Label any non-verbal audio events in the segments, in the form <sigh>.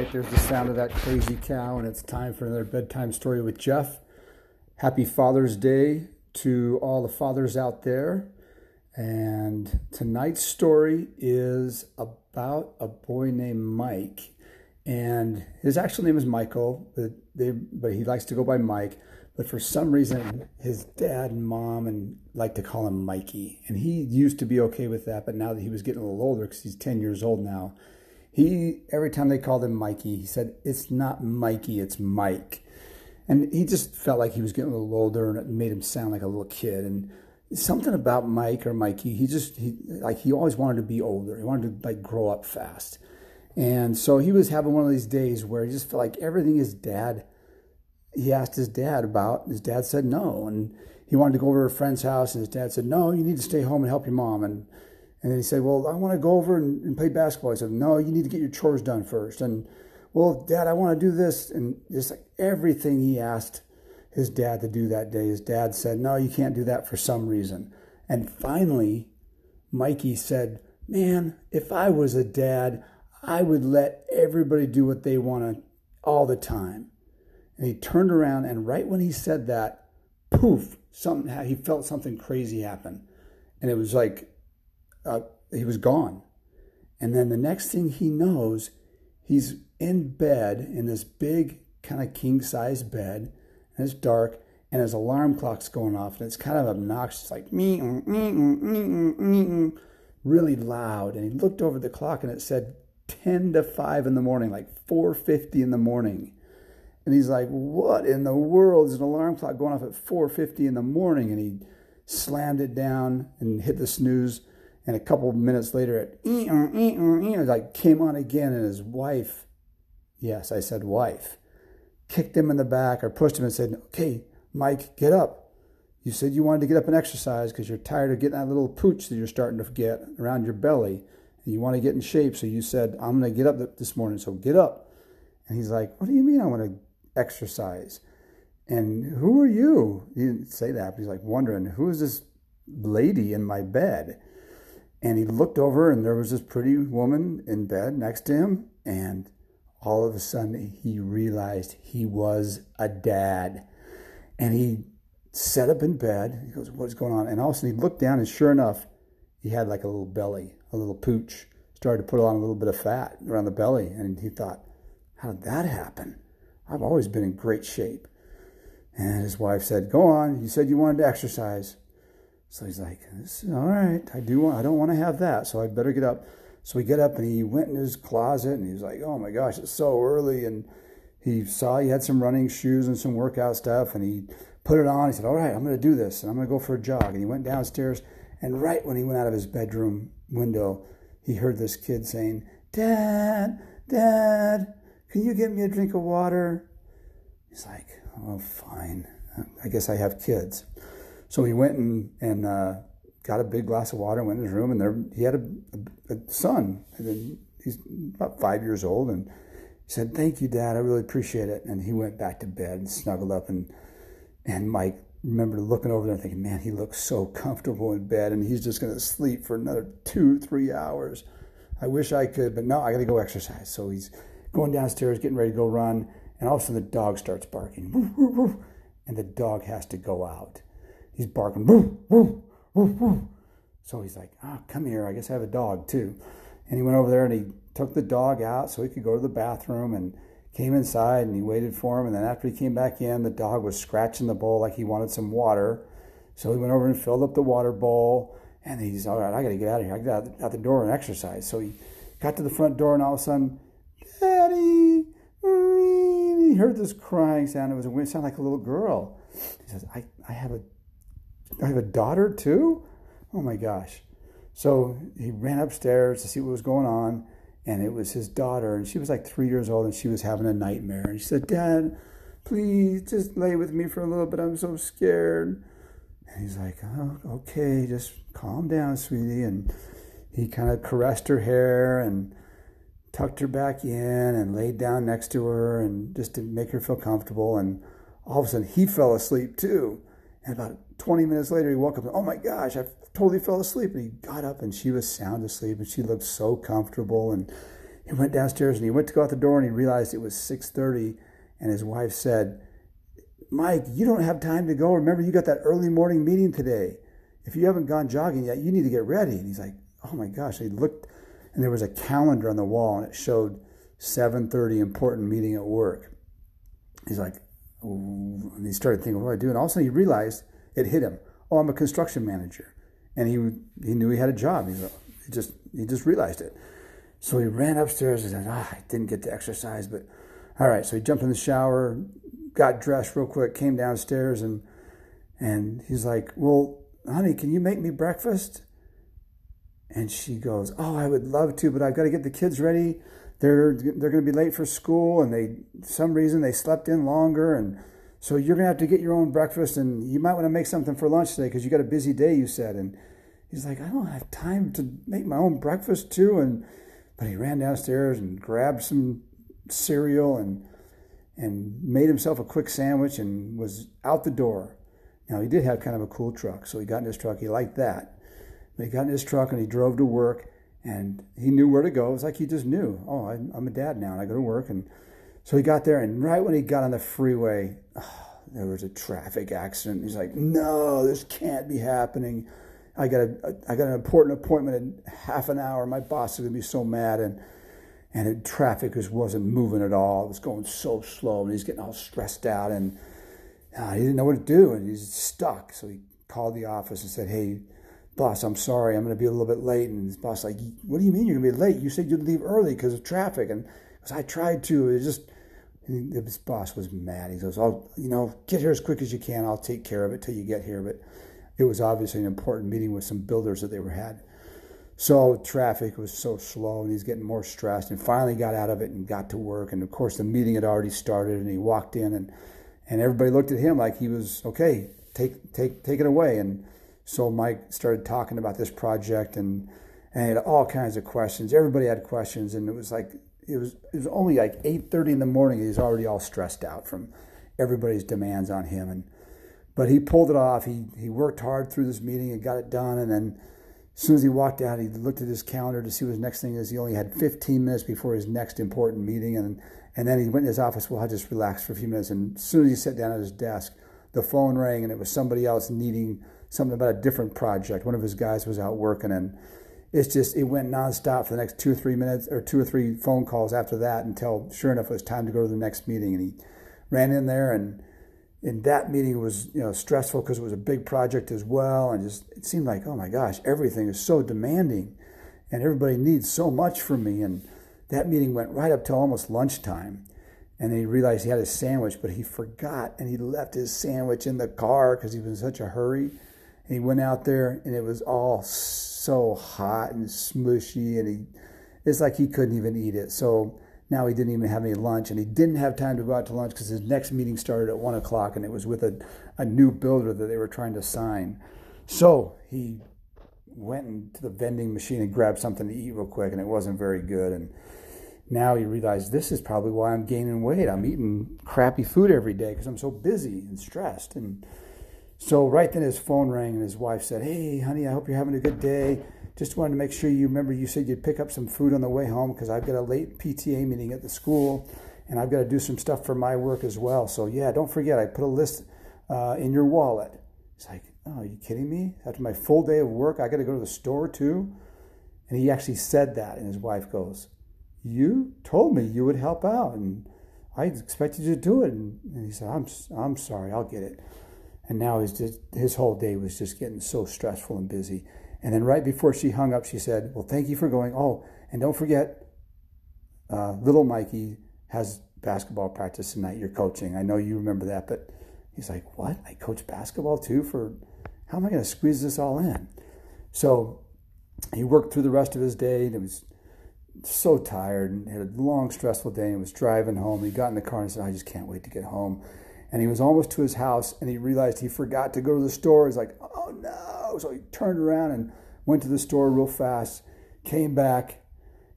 right, there's the sound of that crazy cow, and it's time for another bedtime story with Jeff. Happy Father's Day to all the fathers out there. And tonight's story is about a boy named Mike. And his actual name is Michael, but, they, but he likes to go by Mike. But for some reason, his dad and mom and like to call him Mikey. And he used to be okay with that, but now that he was getting a little older, because he's 10 years old now, he every time they called him Mikey, he said, It's not Mikey, it's Mike. And he just felt like he was getting a little older and it made him sound like a little kid. And something about Mike or Mikey, he just he like he always wanted to be older. He wanted to like grow up fast. And so he was having one of these days where he just felt like everything his dad he asked his dad about. His dad said no. And he wanted to go over to a friend's house and his dad said, No, you need to stay home and help your mom. And and he said, Well, I want to go over and, and play basketball. He said, No, you need to get your chores done first. And, well, Dad, I want to do this. And just like everything he asked his dad to do that day, his dad said, No, you can't do that for some reason. And finally, Mikey said, Man, if I was a dad, I would let everybody do what they want all the time. And he turned around, and right when he said that, poof, something he felt something crazy happen. And it was like uh, he was gone. And then the next thing he knows, he's in bed in this big kind of king size bed, and it's dark, and his alarm clock's going off, and it's kind of obnoxious, like me, me, me, really loud. And he looked over the clock, and it said 10 to 5 in the morning, like 4:50 in the morning. And he's like, "What in the world is an alarm clock going off at 4:50 in the morning?" And he slammed it down and hit the snooze. And a couple minutes later, eh, eh, eh, it like came on again, and his wife, yes, I said wife, kicked him in the back or pushed him and said, "Okay, Mike, get up. You said you wanted to get up and exercise because you're tired of getting that little pooch that you're starting to get around your belly, and you want to get in shape. So you said, I'm going to get up this morning. So get up." And he's like, "What do you mean I want to exercise?" And who are you? He didn't say that, but he's like wondering, who is this lady in my bed? And he looked over, and there was this pretty woman in bed next to him. And all of a sudden, he realized he was a dad. And he sat up in bed. He goes, What's going on? And all of a sudden, he looked down, and sure enough, he had like a little belly, a little pooch. Started to put on a little bit of fat around the belly. And he thought, How did that happen? I've always been in great shape. And his wife said, Go on. You said you wanted to exercise. So he's like, all right, I do want, I don't want to have that, so I better get up. So he get up and he went in his closet and he was like, oh my gosh, it's so early. And he saw he had some running shoes and some workout stuff and he put it on. He said, all right, I'm going to do this and I'm going to go for a jog. And he went downstairs and right when he went out of his bedroom window, he heard this kid saying, Dad, Dad, can you get me a drink of water? He's like, oh, fine. I guess I have kids. So he went and, and uh, got a big glass of water and went in his room, and there he had a, a, a son. And he's about five years old, and he said, "Thank you, Dad. I really appreciate it." And he went back to bed and snuggled up, and and Mike remember looking over there and thinking, "Man, he looks so comfortable in bed, and he's just going to sleep for another two, three hours." I wish I could, but no, I got to go exercise. So he's going downstairs, getting ready to go run, and all of a sudden the dog starts barking, and the dog has to go out he's barking, woof, woof, woof, woof. So he's like, ah, oh, come here. I guess I have a dog too. And he went over there and he took the dog out so he could go to the bathroom and came inside and he waited for him. And then after he came back in, the dog was scratching the bowl like he wanted some water. So he went over and filled up the water bowl. And he's, all right, I got to get out of here. I got out, the door and exercise. So he got to the front door and all of a sudden, Daddy, he heard this crying sound. It was it sounded like a little girl. He says, I, I have a I have a daughter too? Oh my gosh. So he ran upstairs to see what was going on, and it was his daughter, and she was like three years old, and she was having a nightmare. And she said, Dad, please just lay with me for a little bit. I'm so scared. And he's like, oh, okay, just calm down, sweetie. And he kind of caressed her hair and tucked her back in and laid down next to her and just to make her feel comfortable. And all of a sudden, he fell asleep too. And about 20 minutes later, he woke up and, oh my gosh, I totally fell asleep. And he got up and she was sound asleep and she looked so comfortable. And he went downstairs and he went to go out the door and he realized it was 6.30 and his wife said, Mike, you don't have time to go. Remember, you got that early morning meeting today. If you haven't gone jogging yet, you need to get ready. And he's like, oh my gosh. He looked and there was a calendar on the wall and it showed 7.30 important meeting at work. He's like, and he started thinking, what do I do? And all of a sudden he realized it hit him. Oh, I'm a construction manager. And he, he knew he had a job. He, he just, he just realized it. So he ran upstairs and said, ah, I didn't get to exercise, but all right. So he jumped in the shower, got dressed real quick, came downstairs, and and he's like, "Well, honey, can you make me breakfast?" And she goes, "Oh, I would love to, but I've got to get the kids ready. They're they're going to be late for school, and they some reason they slept in longer, and so you're to have to get your own breakfast, and you might want to make something for lunch today because you got a busy day." You said, and he's like, "I don't have time to make my own breakfast too," and but he ran downstairs and grabbed some cereal and and made himself a quick sandwich and was out the door. Now he did have kind of a cool truck, so he got in his truck. He liked that. But he got in his truck and he drove to work, and he knew where to go. It was like he just knew. Oh, I'm a dad now, and I go to work. And so he got there, and right when he got on the freeway, oh, <sighs> there was a traffic accident. He's like, "No, this can't be happening." I got a, I got an important appointment in half an hour. My boss is gonna be so mad, and and it, traffic just wasn't moving at all. It was going so slow, and he's getting all stressed out, and uh, he didn't know what to do, and he's stuck. So he called the office and said, "Hey, boss, I'm sorry, I'm to be a little bit late." And his boss like, "What do you mean you're to be late? You said you'd leave early because of traffic." And because I tried to, it just his boss was mad. He goes, "I'll, you know, get here as quick as you can. I'll take care of it till you get here." But it was obviously an important meeting with some builders that they were had. So traffic was so slow and he's getting more stressed and finally got out of it and got to work. And of course the meeting had already started and he walked in and, and everybody looked at him like he was, okay, take, take, take it away. And so Mike started talking about this project and, and he had all kinds of questions. Everybody had questions and it was like, it was, it was only like 8.30 in the morning. He's already all stressed out from everybody's demands on him. And, but he pulled it off. He, he worked hard through this meeting and got it done. And then, as soon as he walked out, he looked at his calendar to see what his next thing is. He only had 15 minutes before his next important meeting, and and then he went in his office. Well, I just relaxed for a few minutes, and as soon as he sat down at his desk, the phone rang, and it was somebody else needing something about a different project. One of his guys was out working, and it's just it went nonstop for the next two or three minutes, or two or three phone calls after that, until sure enough it was time to go to the next meeting, and he ran in there and and that meeting was you know stressful because it was a big project as well. And just it seemed like oh my gosh everything is so demanding and everybody needs so much from me. And that meeting went right up till almost lunchtime and then he realized he had his sandwich but he forgot and he left his sandwich in the car because he was in such a hurry and he went out there and it was all so hot and smushy and he it's like he couldn't even eat it so now he didn't even have any lunch, and he didn't have time to go out to lunch because his next meeting started at one o'clock, and it was with a, a new builder that they were trying to sign. So he went into the vending machine and grabbed something to eat real quick, and it wasn't very good. And now he realized this is probably why I'm gaining weight. I'm eating crappy food every day because I'm so busy and stressed. And so right then his phone rang, and his wife said, "Hey, honey, I hope you're having a good day." Just wanted to make sure you remember you said you'd pick up some food on the way home because I've got a late PTA meeting at the school and I've got to do some stuff for my work as well. So, yeah, don't forget, I put a list uh, in your wallet. He's like, Oh, are you kidding me? After my full day of work, I got to go to the store too? And he actually said that, and his wife goes, You told me you would help out, and I expected you to do it. And, and he said, I'm, I'm sorry, I'll get it. And now his, his whole day was just getting so stressful and busy. And then right before she hung up, she said, Well, thank you for going. Oh, and don't forget, uh, little Mikey has basketball practice tonight. You're coaching. I know you remember that, but he's like, What? I coach basketball too? For how am I going to squeeze this all in? So he worked through the rest of his day and it was so tired and had a long, stressful day and was driving home. He got in the car and said, I just can't wait to get home. And he was almost to his house and he realized he forgot to go to the store. He's like, oh no. So he turned around and went to the store real fast, came back.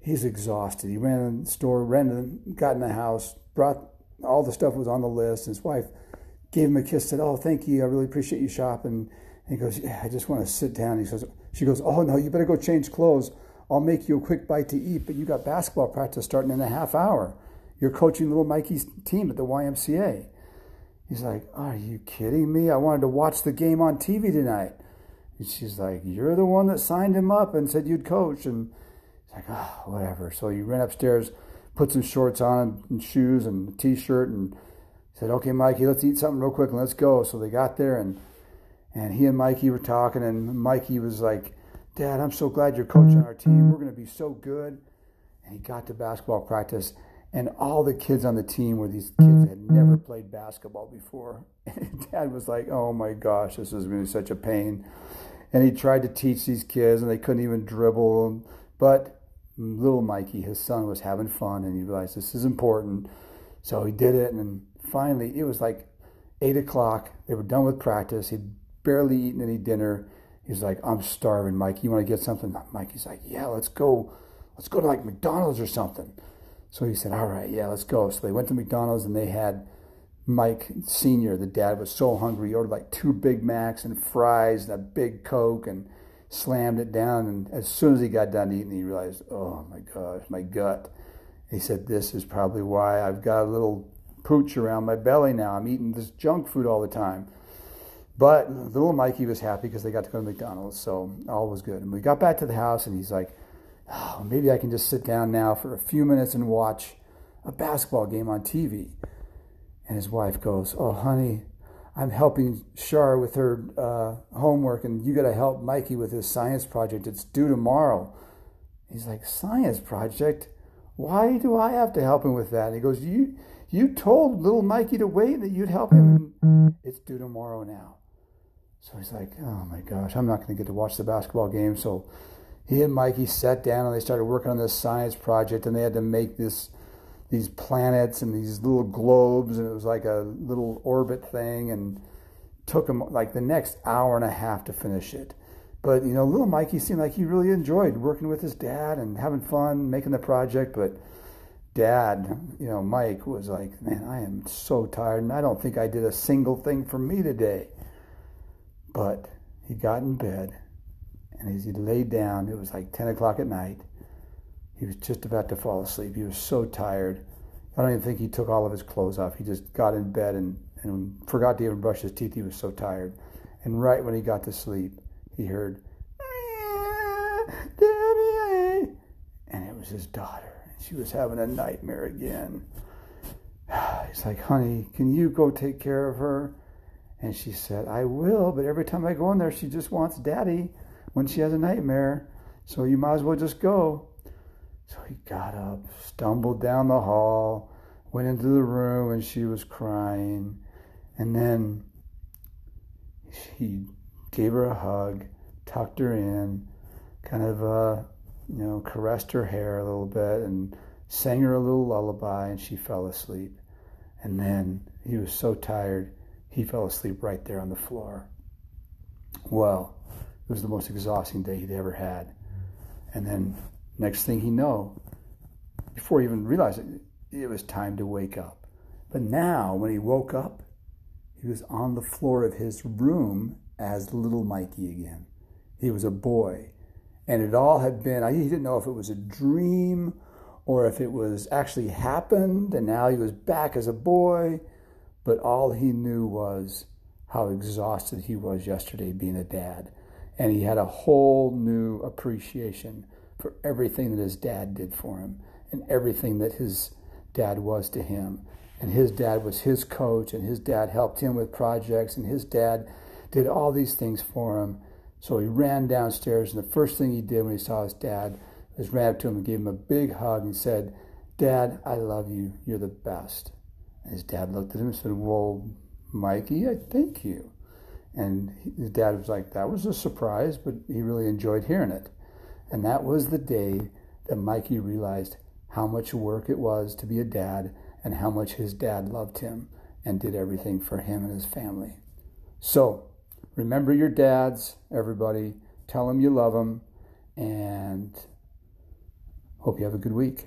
He's exhausted. He ran in the store, ran, got in the house, brought all the stuff was on the list. His wife gave him a kiss, said, Oh, thank you. I really appreciate you shopping. And he goes, Yeah, I just want to sit down. He says, She goes, Oh, no, you better go change clothes. I'll make you a quick bite to eat, but you got basketball practice starting in a half hour. You're coaching little Mikey's team at the YMCA. He's like, Are you kidding me? I wanted to watch the game on TV tonight. And she's like, You're the one that signed him up and said you'd coach. And he's like, Oh, whatever. So he ran upstairs, put some shorts on and shoes and a t shirt and said, Okay, Mikey, let's eat something real quick and let's go. So they got there and and he and Mikey were talking, and Mikey was like, Dad, I'm so glad you're coaching mm-hmm. our team. We're going to be so good. And he got to basketball practice, and all the kids on the team were these kids that had never mm-hmm. played basketball before. And <laughs> Dad was like, Oh my gosh, this is going to be such a pain. And he tried to teach these kids, and they couldn't even dribble. But little Mikey, his son, was having fun, and he realized this is important. So he did it, and finally, it was like eight o'clock. They were done with practice. He'd barely eaten any dinner. He's like, I'm starving, Mike. You want to get something? Mikey's like, Yeah, let's go. Let's go to like McDonald's or something. So he said, All right, yeah, let's go. So they went to McDonald's and they had Mike Sr., the dad, was so hungry. He ordered like two Big Macs and fries and a big Coke and slammed it down. And as soon as he got done eating, he realized, Oh my gosh, my gut. He said, This is probably why I've got a little pooch around my belly now. I'm eating this junk food all the time. But little Mikey was happy because they got to go to McDonald's, so all was good. And we got back to the house, and he's like, oh, maybe I can just sit down now for a few minutes and watch a basketball game on TV. And his wife goes, Oh, honey, I'm helping Shar with her uh, homework, and you got to help Mikey with his science project. It's due tomorrow. He's like, Science project? Why do I have to help him with that? And he goes, You you told little Mikey to wait that you'd help him, it's due tomorrow now. So he's like, oh my gosh, I'm not going to get to watch the basketball game. So he and Mikey sat down and they started working on this science project, and they had to make this these planets and these little globes, and it was like a little orbit thing, and took him like the next hour and a half to finish it. But you know, little Mikey seemed like he really enjoyed working with his dad and having fun making the project. But dad, you know, Mike was like, "Man, I am so tired, and I don't think I did a single thing for me today." But he got in bed, and as he laid down, it was like 10 o'clock at night. He was just about to fall asleep. He was so tired. I don't even think he took all of his clothes off. He just got in bed and, and forgot to even brush his teeth. He was so tired. And right when he got to sleep, he heard, Daddy! And it was his daughter. And she was having a nightmare again. <sighs> He's like, honey, can you go take care of her? And she said, I will, but every time I go in there, she just wants daddy when she has a nightmare. So you might as well just go. So he got up, stumbled down the hall, went into the room, and she was crying. And then he gave her a hug, tucked her in, kind of, uh, you know, caressed her hair a little bit, and sang her a little lullaby, and she fell asleep. And then he was so tired he fell asleep right there on the floor. Well, it was the most exhausting day he'd ever had. And then, next thing he know, before he even realized it, it was time to wake up. But now, when he woke up, he was on the floor of his room as little Mikey again. He was a boy. And it all had been, he didn't know if it was a dream or if it was actually happened, and now he was back as a boy but all he knew was how exhausted he was yesterday being a dad. And he had a whole new appreciation for everything that his dad did for him and everything that his dad was to him. And his dad was his coach, and his dad helped him with projects, and his dad did all these things for him. So he ran downstairs, and the first thing he did when he saw his dad was ran up to him and gave him a big hug and said, Dad, I love you. You're the best. And his dad looked at him and said, Well, Mikey, I thank you. And his dad was like, That was a surprise, but he really enjoyed hearing it. And that was the day that Mikey realized how much work it was to be a dad and how much his dad loved him and did everything for him and his family. So, remember your dads, everybody. Tell them you love them and hope you have a good week.